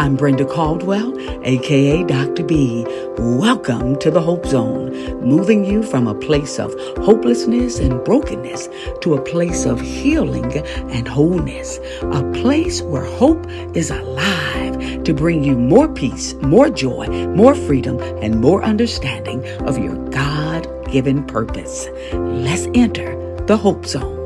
I'm Brenda Caldwell, aka Dr. B. Welcome to the Hope Zone, moving you from a place of hopelessness and brokenness to a place of healing and wholeness, a place where hope is alive to bring you more peace, more joy, more freedom, and more understanding of your God given purpose. Let's enter the Hope Zone.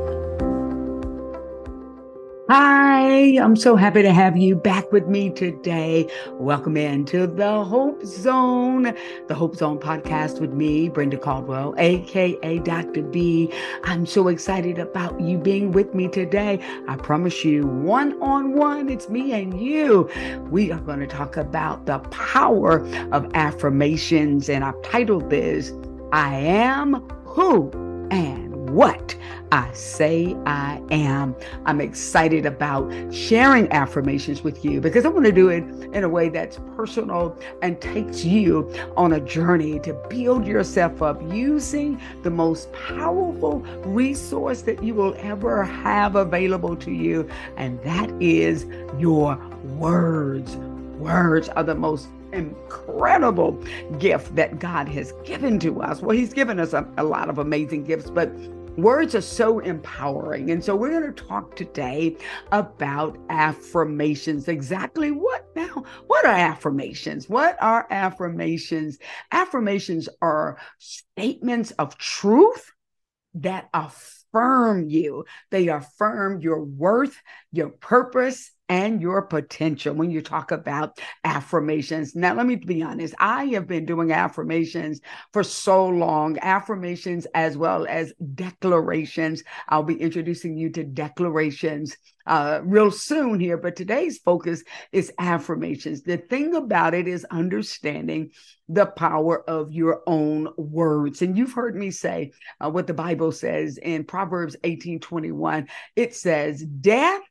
Hi, I'm so happy to have you back with me today. Welcome into the Hope Zone, the Hope Zone podcast with me, Brenda Caldwell, aka Dr. B. I'm so excited about you being with me today. I promise you, one on one, it's me and you. We are going to talk about the power of affirmations, and I've titled this, I am who and what I say I am. I'm excited about sharing affirmations with you because I want to do it in a way that's personal and takes you on a journey to build yourself up using the most powerful resource that you will ever have available to you, and that is your words. Words are the most incredible gift that God has given to us. Well, He's given us a, a lot of amazing gifts, but Words are so empowering. And so we're going to talk today about affirmations. Exactly what now? What are affirmations? What are affirmations? Affirmations are statements of truth that affirm you. They affirm your worth, your purpose, and your potential when you talk about affirmations. Now, let me be honest, I have been doing affirmations for so long, affirmations as well as declarations. I'll be introducing you to declarations uh, real soon here, but today's focus is affirmations. The thing about it is understanding the power of your own words. And you've heard me say uh, what the Bible says in Proverbs 18 21. It says, Death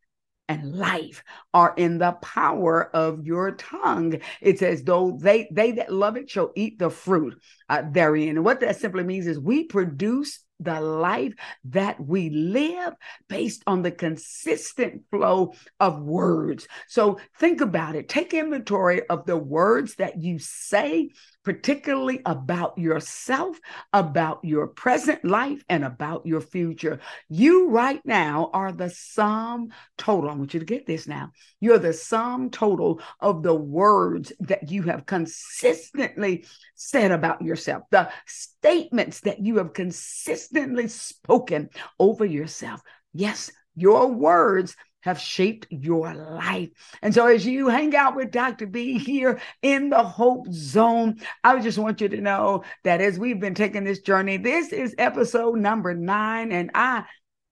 and life are in the power of your tongue. It's as though they they that love it shall eat the fruit uh, therein. And what that simply means is we produce the life that we live based on the consistent flow of words. So think about it. Take inventory of the words that you say particularly about yourself, about your present life, and about your future. You right now are the sum total. I want you to get this now. You're the sum total of the words that you have consistently said about yourself, the statements that you have consistently spoken over yourself. Yes, your words have shaped your life. And so, as you hang out with Dr. B here in the Hope Zone, I just want you to know that as we've been taking this journey, this is episode number nine, and I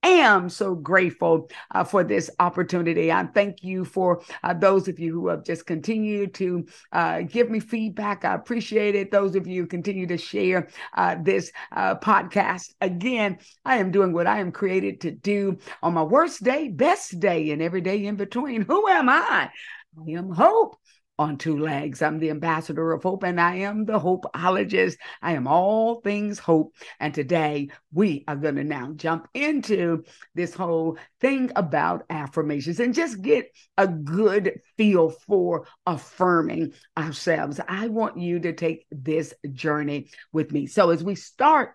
am so grateful uh, for this opportunity. I thank you for uh, those of you who have just continued to uh, give me feedback. I appreciate it. Those of you continue to share uh, this uh, podcast. Again, I am doing what I am created to do on my worst day, best day, and every day in between. Who am I? I am hope on two legs. I'm the ambassador of hope and I am the hopeologist. I am all things hope. And today we are going to now jump into this whole thing about affirmations and just get a good feel for affirming ourselves. I want you to take this journey with me. So as we start,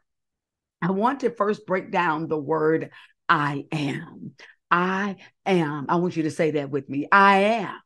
I want to first break down the word I am. I am. I want you to say that with me. I am.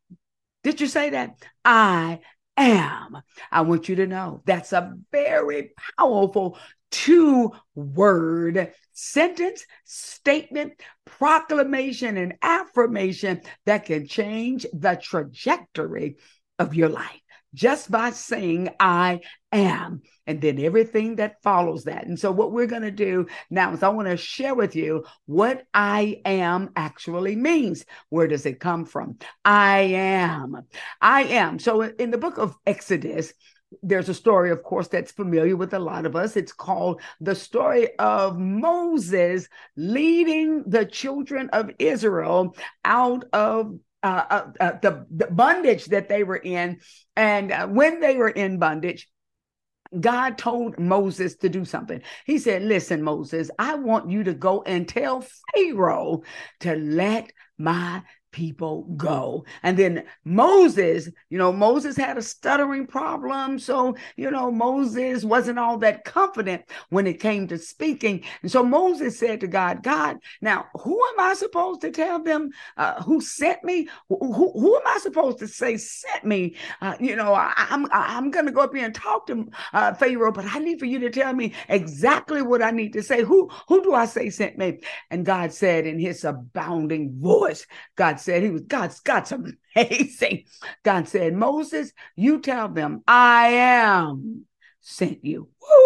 Did you say that? I am. I want you to know that's a very powerful two word sentence, statement, proclamation, and affirmation that can change the trajectory of your life just by saying, I am, and then everything that follows that. And so, what we're going to do now is I want to share with you what I am actually means. Where does it come from? I am. I am. So, in the book of Exodus, there's a story, of course, that's familiar with a lot of us. It's called the story of Moses leading the children of Israel out of uh, uh, uh, the, the, bondage that they were in. And uh, when they were in bondage, God told Moses to do something. He said, Listen, Moses, I want you to go and tell Pharaoh to let my people go. And then Moses, you know, Moses had a stuttering problem. So, you know, Moses wasn't all that confident when it came to speaking. And so Moses said to God, God, now who am I supposed to tell them uh, who sent me? Who, who, who, am I supposed to say sent me? Uh, you know, I, am I'm, I'm going to go up here and talk to uh, Pharaoh, but I need for you to tell me exactly what I need to say. Who, who do I say sent me? And God said in his abounding voice, God said, He was God's God's amazing. God said, Moses, you tell them, I am sent you. Woo!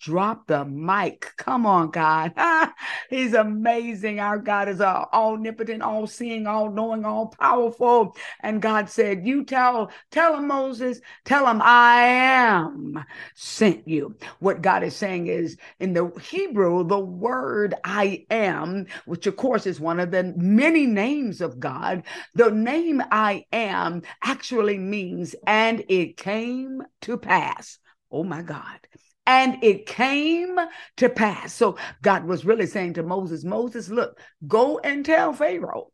Drop the mic. Come on, God. He's amazing. Our God is all omnipotent, all seeing, all knowing, all powerful. And God said, You tell, tell him, Moses, tell him, I am sent you. What God is saying is in the Hebrew, the word I am, which of course is one of the many names of God, the name I am actually means, and it came to pass. Oh my God. And it came to pass. So God was really saying to Moses, Moses, look, go and tell Pharaoh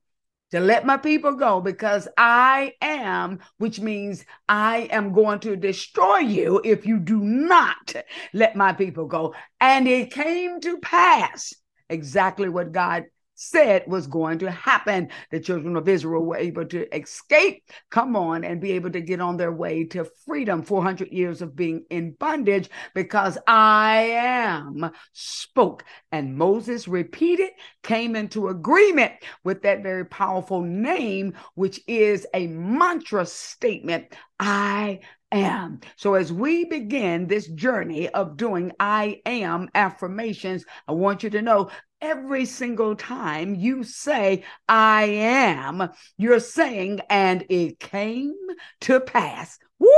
to let my people go because I am, which means I am going to destroy you if you do not let my people go. And it came to pass exactly what God said was going to happen. The children of Israel were able to escape, come on, and be able to get on their way to freedom. 400 years of being in bondage because I am spoke. And Moses repeated, came into agreement with that very powerful name, which is a mantra statement. I am. So, as we begin this journey of doing I am affirmations, I want you to know every single time you say, I am, you're saying, and it came to pass. Woo!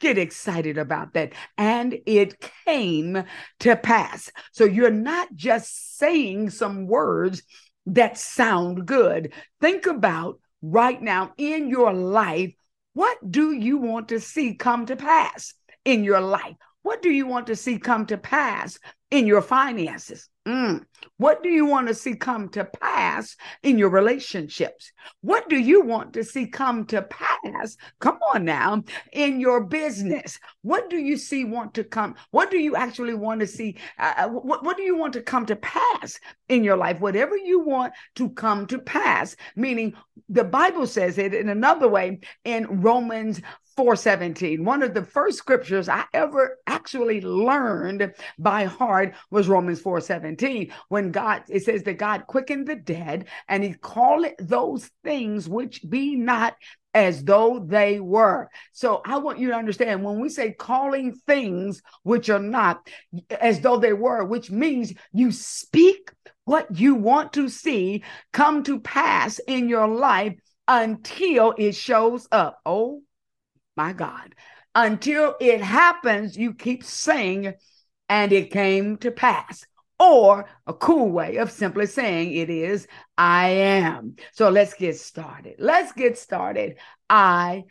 Get excited about that. And it came to pass. So you're not just saying some words that sound good. Think about right now in your life what do you want to see come to pass in your life? What do you want to see come to pass in your finances? Mm. What do you want to see come to pass in your relationships? What do you want to see come to pass? Come on now, in your business. What do you see want to come? What do you actually want to see? Uh, uh what, what do you want to come to pass in your life? Whatever you want to come to pass, meaning the Bible says it in another way in Romans 417. One of the first scriptures I ever actually learned by heart was Romans 417. When God, it says that God quickened the dead and he called it those things which be not as though they were. So I want you to understand when we say calling things which are not as though they were, which means you speak what you want to see come to pass in your life until it shows up. Oh my God. Until it happens, you keep saying, and it came to pass. Or a cool way of simply saying it is, I am. So let's get started. Let's get started. I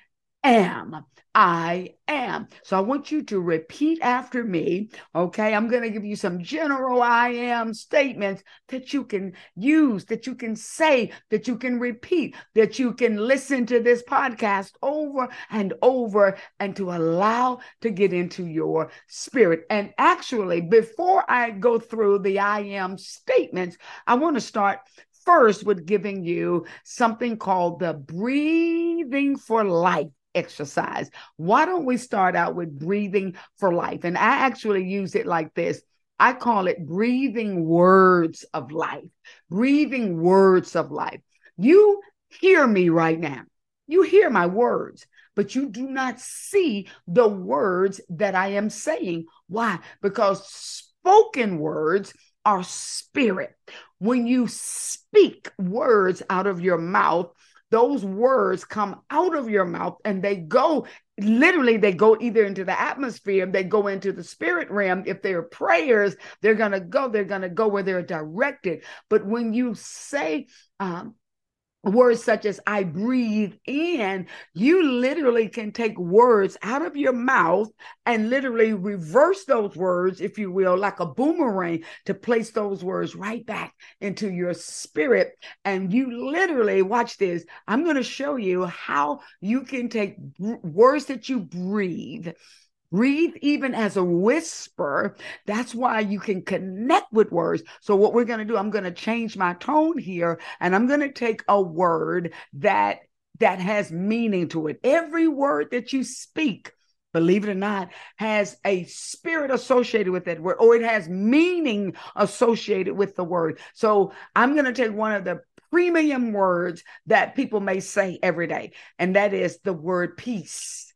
am. I am. So I want you to repeat after me. Okay. I'm going to give you some general I am statements that you can use, that you can say, that you can repeat, that you can listen to this podcast over and over and to allow to get into your spirit. And actually, before I go through the I am statements, I want to start first with giving you something called the breathing for life exercise. Why don't we start out with breathing for life? And I actually use it like this. I call it breathing words of life, breathing words of life. You hear me right now. You hear my words, but you do not see the words that I am saying. Why? Because spoken words are spirit. When you speak words out of your mouth, those words come out of your mouth and they go literally they go either into the atmosphere they go into the spirit realm. If they're prayers they're going to go they're going to go where they're directed. But when you say um, words such as I breathe in, you literally can take words out of your mouth and literally reverse those words, if you will, like a boomerang to place those words right back into your spirit. And you literally, watch this, I'm going to show you how you can take words that you breathe breathe even as a whisper. That's why you can connect with words. So, what we're going to do, I'm going to change my tone here and I'm going to take a word that that has meaning to it. Every word that you speak, believe it or not, has a spirit associated with that word, or it has meaning associated with the word. So I'm going to take one of the premium words that people may say every day, and that is the word peace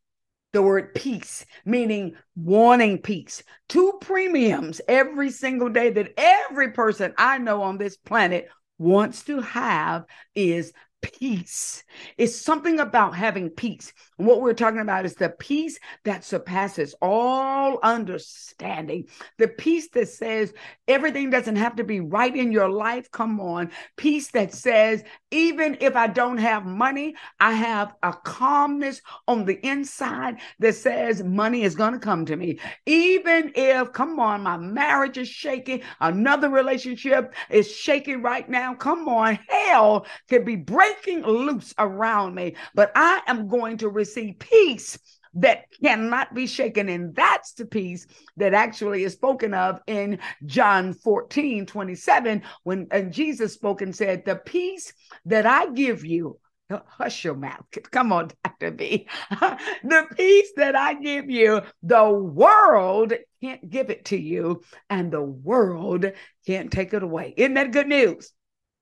the word peace, meaning wanting peace. Two premiums every single day that every person I know on this planet wants to have is peace. It's something about having peace. And what we're talking about is the peace that surpasses all understanding. The peace that says everything doesn't have to be right in your life. Come on. Peace that says, even if I don't have money, I have a calmness on the inside that says money is going to come to me. Even if, come on, my marriage is shaking, another relationship is shaking right now. Come on, hell could be breaking loose around me, but I am going to receive peace that cannot be shaken. And that's the peace that actually is spoken of in John 14 27, when Jesus spoke and said, The peace that I give you. Hush your mouth. Come on, Dr. B. the peace that I give you, the world can't give it to you, and the world can't take it away. Isn't that good news?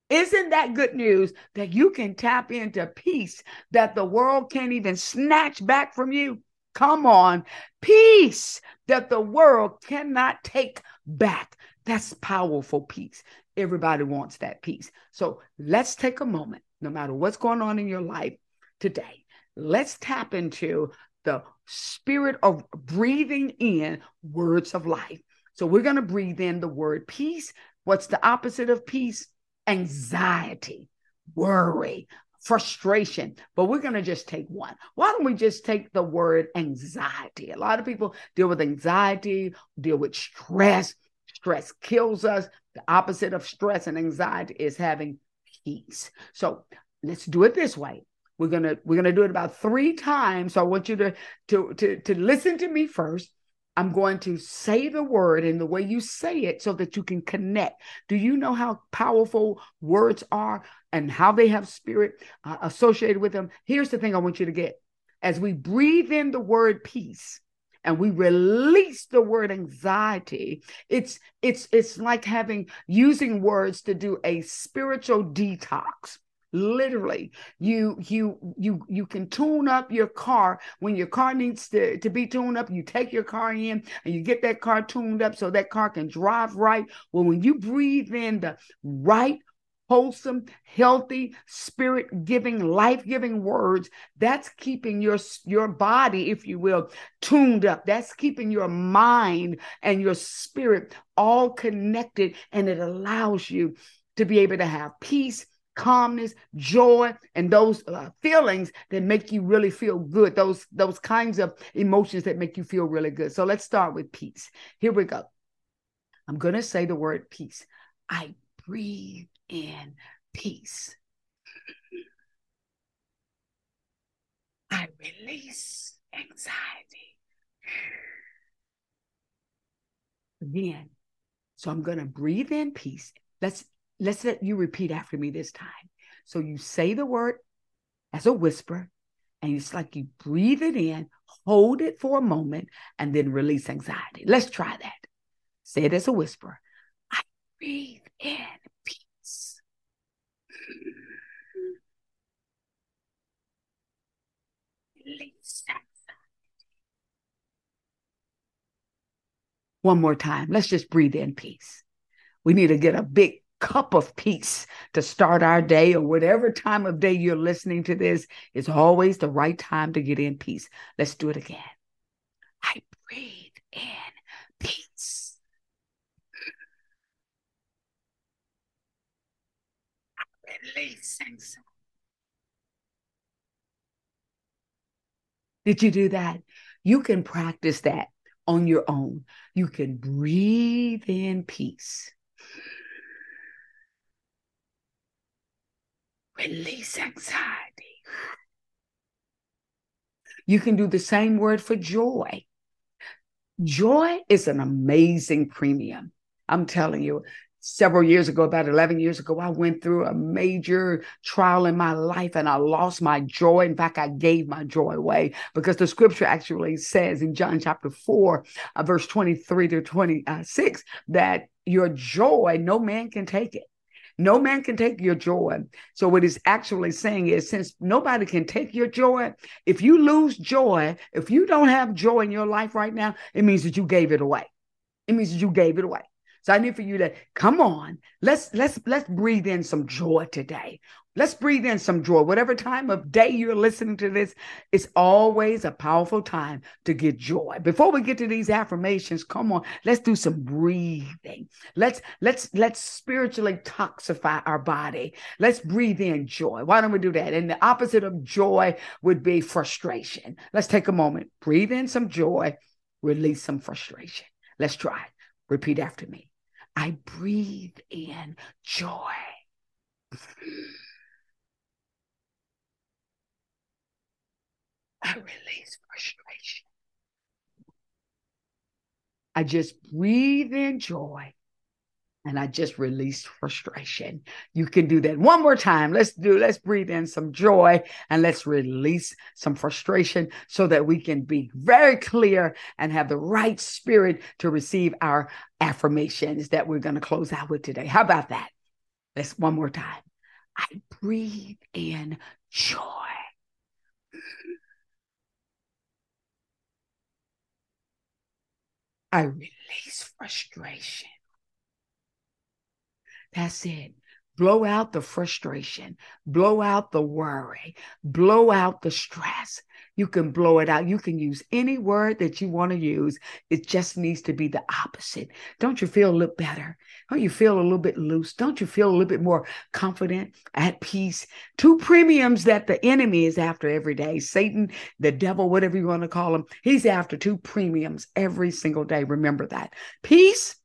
Isn't that good news that you can tap into peace that the world can't even snatch back from you? Come on, peace that the world cannot take back. That's powerful peace. Everybody wants that peace. So let's take a moment, no matter what's going on in your life today, let's tap into the spirit of breathing in words of life. So we're going to breathe in the word peace. What's the opposite of peace? Anxiety, worry, frustration, but we're going to just take one. Why don't we just take the word anxiety? A lot of people deal with anxiety, deal with stress. Stress kills us. The opposite of stress and anxiety is having peace. So let's do it this way. We're gonna we're gonna do it about three times. So I want you to to to to listen to me first. I'm going to say the word in the way you say it so that you can connect. Do you know how powerful words are and how they have spirit uh, associated with them? Here's the thing I want you to get. As we breathe in the word peace, and we release the word anxiety it's it's it's like having using words to do a spiritual detox literally you you you you can tune up your car when your car needs to, to be tuned up you take your car in and you get that car tuned up so that car can drive right well when you breathe in the right wholesome, healthy, spirit giving, life giving words, that's keeping your, your body, if you will, tuned up. That's keeping your mind and your spirit all connected. And it allows you to be able to have peace calmness, joy, and those uh, feelings that make you really feel good. Those those kinds of emotions that make you feel really good. So let's start with peace. Here we go. I'm going to say the word peace. I breathe in peace. I release anxiety. Again. So I'm going to breathe in peace. Let's let's let you repeat after me this time. So you say the word as a whisper, and it's like you breathe it in, hold it for a moment, and then release anxiety. Let's try that. Say it as a whisper. I breathe in peace. Release anxiety. One more time. Let's just breathe in peace. We need to get a big cup of peace to start our day or whatever time of day you're listening to this. is always the right time to get in peace. Let's do it again. I breathe in peace. I release. Did you do that? You can practice that on your own. You can breathe in peace Release anxiety. You can do the same word for joy. Joy is an amazing premium. I'm telling you, several years ago, about 11 years ago, I went through a major trial in my life and I lost my joy. In fact, I gave my joy away because the scripture actually says in John chapter 4, uh, verse 23 to 26, that your joy, no man can take it. No man can take your joy. So, what he's actually saying is since nobody can take your joy, if you lose joy, if you don't have joy in your life right now, it means that you gave it away. It means that you gave it away. So I need for you to come on. Let's let's let's breathe in some joy today. Let's breathe in some joy. Whatever time of day you're listening to this, it's always a powerful time to get joy. Before we get to these affirmations, come on, let's do some breathing. Let's let's let's spiritually toxify our body. Let's breathe in joy. Why don't we do that? And the opposite of joy would be frustration. Let's take a moment. Breathe in some joy, release some frustration. Let's try. Repeat after me. I breathe in joy. I release frustration. I just breathe in joy and I just released frustration. You can do that one more time. Let's do, let's breathe in some joy and let's release some frustration so that we can be very clear and have the right spirit to receive our affirmations that we're going to close out with today. How about that? Let's one more time. I breathe in joy. I release frustration. That's it. Blow out the frustration, blow out the worry, blow out the stress. You can blow it out. You can use any word that you want to use. It just needs to be the opposite. Don't you feel a little better? Don't you feel a little bit loose? Don't you feel a little bit more confident, at peace? Two premiums that the enemy is after every day Satan, the devil, whatever you want to call him, he's after two premiums every single day. Remember that peace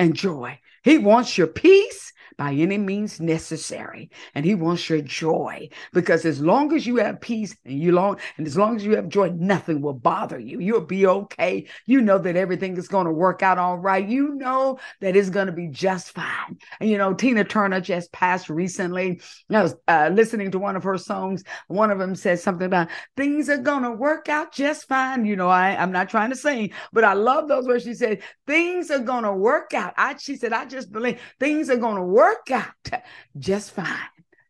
and joy. He wants your peace by any means necessary. And he wants your joy because as long as you have peace and you long and as long as you have joy, nothing will bother you. You'll be okay. You know that everything is going to work out all right. You know that it's going to be just fine. And you know, Tina Turner just passed recently. I was uh, listening to one of her songs. One of them said something about things are going to work out just fine. You know, I, I'm not trying to sing, but I love those words. She said, things are going to work out. I, she said, I just believe things are going to work out just fine.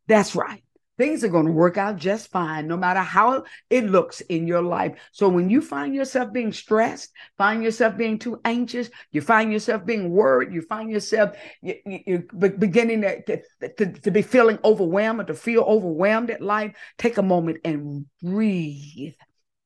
That's right. Things are going to work out just fine, no matter how it looks in your life. So when you find yourself being stressed, find yourself being too anxious, you find yourself being worried, you find yourself you, you, beginning to, to, to be feeling overwhelmed or to feel overwhelmed at life, take a moment and breathe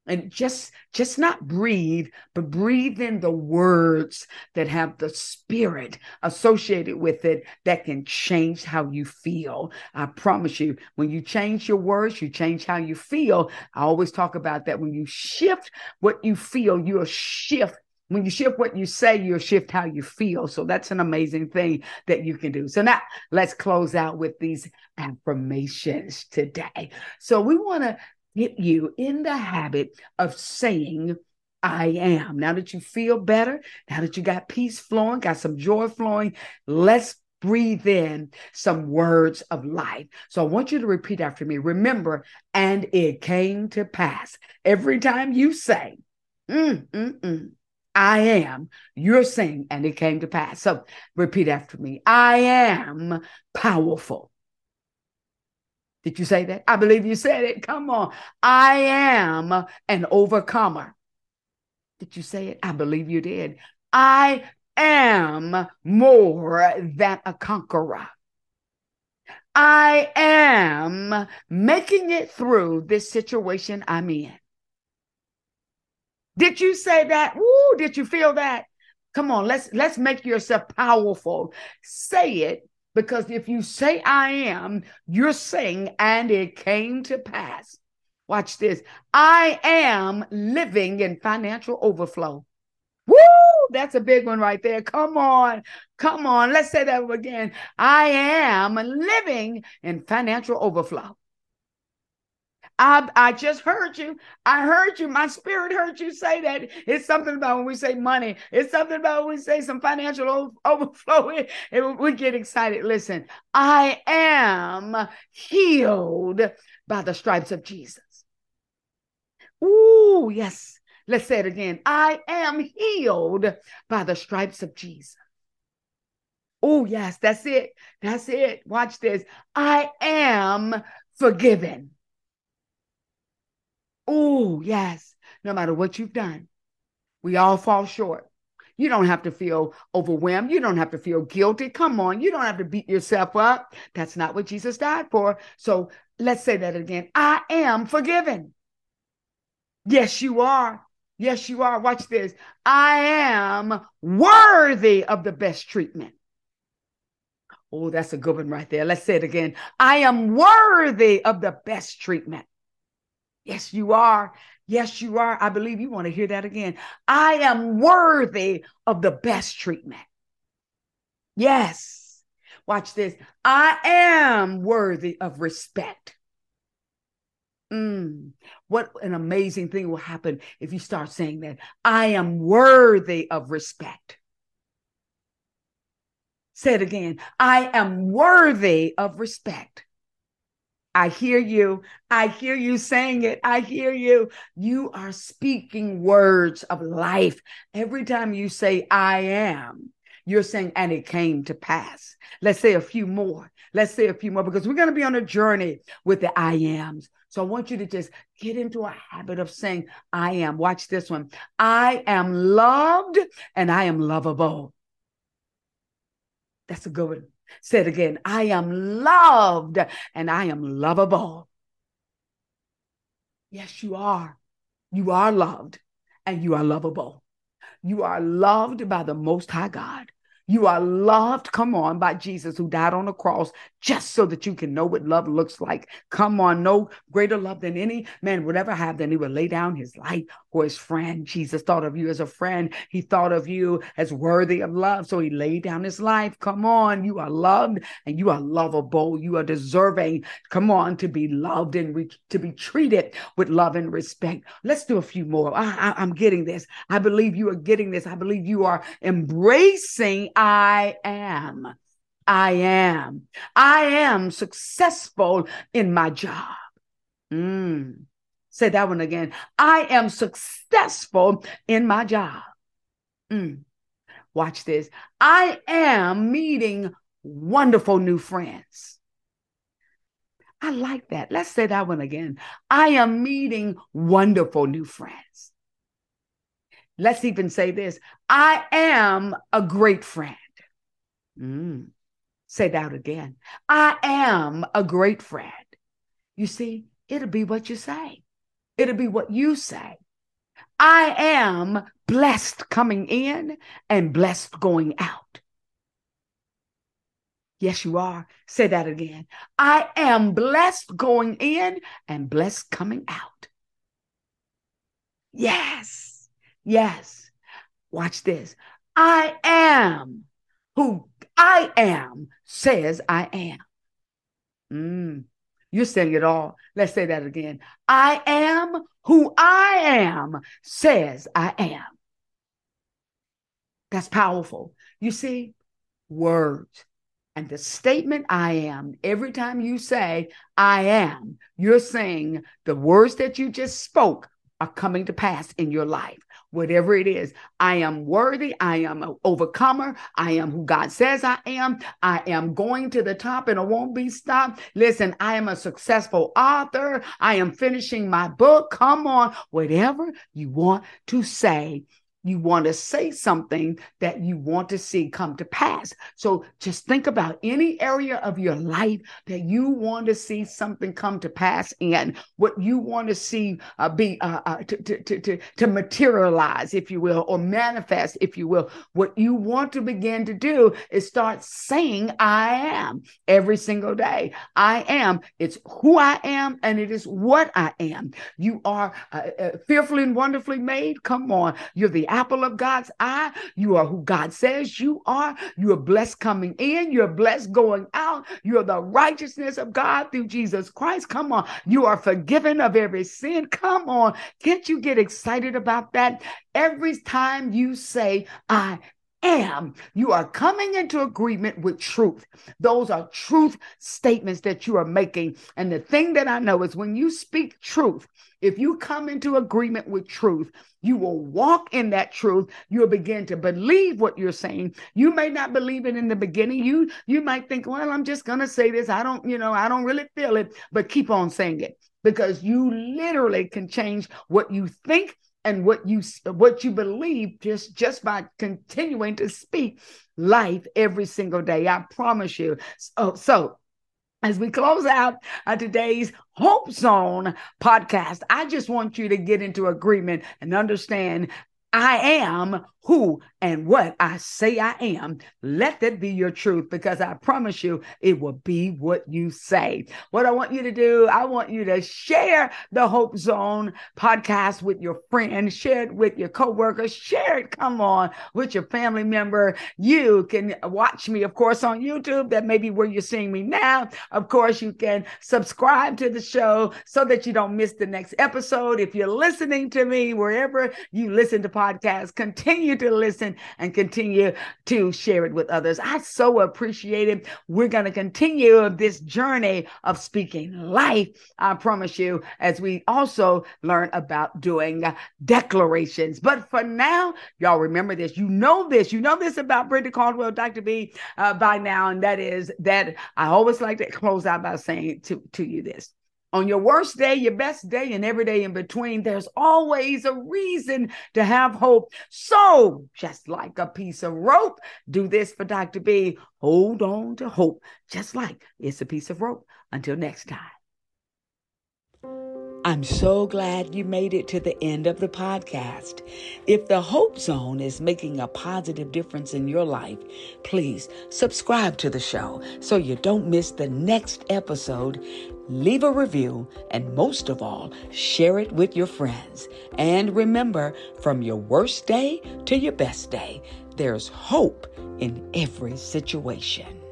and just just not breathe but breathe in the words that have the spirit associated with it that can change how you feel i promise you when you change your words you change how you feel i always talk about that when you shift what you feel you'll shift when you shift what you say, you'll shift how you feel. So that's an amazing thing that you can do. So now let's close out with these affirmations today. So we want to get you in the habit of saying, I am. Now that you feel better, now that you got peace flowing, got some joy flowing, let's breathe in some words of life. So I want you to repeat after me. Remember, and it came to pass. Every time you say, mm, mm, mm, I am, you're saying, and it came to pass. So repeat after me. I am powerful. Did you say that? I believe you said it. Come on. I am an overcomer. Did you say it? I believe you did. I am more than a conqueror. I am making it through this situation I'm in. Did you say that? Woo, did you feel that? Come on, let's let's make yourself powerful. Say it because if you say I am, you're saying, and it came to pass. Watch this. I am living in financial overflow. Woo! That's a big one right there. Come on. Come on. Let's say that again. I am living in financial overflow. I, I just heard you. I heard you. My spirit heard you say that. It's something about when we say money. It's something about when we say some financial overflow. It, we get excited. Listen, I am healed by the stripes of Jesus. Ooh, yes. Let's say it again. I am healed by the stripes of Jesus. Oh, yes, that's it. That's it. Watch this. I am forgiven. Oh, yes. No matter what you've done, we all fall short. You don't have to feel overwhelmed. You don't have to feel guilty. Come on. You don't have to beat yourself up. That's not what Jesus died for. So let's say that again. I am forgiven. Yes, you are. Yes, you are. Watch this. I am worthy of the best treatment. Oh, that's a good one right there. Let's say it again. I am worthy of the best treatment. Yes, you are. Yes, you are. I believe you want to hear that again. I am worthy of the best treatment. Yes. Watch this. I am worthy of respect. Mm, what an amazing thing will happen if you start saying that. I am worthy of respect. Say it again. I am worthy of respect. I hear you. I hear you saying it. I hear you. You are speaking words of life. Every time you say, I am, you're saying, and it came to pass. Let's say a few more. Let's say a few more because we're going to be on a journey with the I ams. So I want you to just get into a habit of saying, I am. Watch this one. I am loved and I am lovable. That's a good one. Say it again. I am loved and I am lovable. Yes, you are. You are loved and you are lovable. You are loved by the Most High God. You are loved, come on, by Jesus who died on the cross just so that you can know what love looks like. Come on, no greater love than any man would ever have than he would lay down his life for friend. Jesus thought of you as a friend. He thought of you as worthy of love. So he laid down his life. Come on, you are loved and you are lovable. You are deserving, come on, to be loved and re- to be treated with love and respect. Let's do a few more. I, I, I'm getting this. I believe you are getting this. I believe you are embracing I am. I am. I am successful in my job. Mm. Say that one again. I am successful in my job. Mm. Watch this. I am meeting wonderful new friends. I like that. Let's say that one again. I am meeting wonderful new friends. Let's even say this I am a great friend. Mm. Say that again. I am a great friend. You see, it'll be what you say, it'll be what you say. I am blessed coming in and blessed going out. Yes, you are. Say that again. I am blessed going in and blessed coming out. Yes. Yes. Watch this. I am who I am says I am. Mm. You're saying it all. Let's say that again. I am who I am says I am. That's powerful. You see, words and the statement I am, every time you say I am, you're saying the words that you just spoke are coming to pass in your life whatever it is. I am worthy. I am an overcomer. I am who God says I am. I am going to the top and I won't be stopped. Listen, I am a successful author. I am finishing my book. Come on, whatever you want to say. You want to say something that you want to see come to pass. So just think about any area of your life that you want to see something come to pass in, what you want to see uh, be uh, uh, to, to, to, to materialize, if you will, or manifest, if you will. What you want to begin to do is start saying, I am every single day. I am. It's who I am and it is what I am. You are uh, uh, fearfully and wonderfully made. Come on. You're the apple of God's eye. You are who God says you are. You are blessed coming in. You're blessed going out. You're the righteousness of God through Jesus Christ. Come on. You are forgiven of every sin. Come on. Can't you get excited about that? Every time you say, I am, you are coming into agreement with truth. Those are truth statements that you are making. And the thing that I know is when you speak truth, if you come into agreement with truth, you will walk in that truth. You'll begin to believe what you're saying. You may not believe it in the beginning. You you might think, well, I'm just gonna say this. I don't, you know, I don't really feel it, but keep on saying it because you literally can change what you think and what you what you believe just just by continuing to speak life every single day. I promise you. So so as we close out uh, today's Hope Zone podcast, I just want you to get into agreement and understand I am who and what I say I am. Let that be your truth because I promise you it will be what you say. What I want you to do, I want you to share the Hope Zone podcast with your friends, share it with your coworkers, share it, come on, with your family member. You can watch me, of course, on YouTube. That may be where you're seeing me now. Of course, you can subscribe to the show so that you don't miss the next episode. If you're listening to me wherever you listen to podcasts, continue continue to listen and continue to share it with others. I so appreciate it. We're going to continue this journey of speaking life, I promise you, as we also learn about doing declarations. But for now, y'all remember this. You know this. You know this about Brenda Caldwell, Dr. B, uh, by now, and that is that I always like to close out by saying to, to you this. On your worst day, your best day, and every day in between, there's always a reason to have hope. So, just like a piece of rope, do this for Dr. B. Hold on to hope, just like it's a piece of rope. Until next time. I'm so glad you made it to the end of the podcast. If the Hope Zone is making a positive difference in your life, please subscribe to the show so you don't miss the next episode leave a review, and most of all, share it with your friends. And remember, from your worst day to your best day, there's hope in every situation.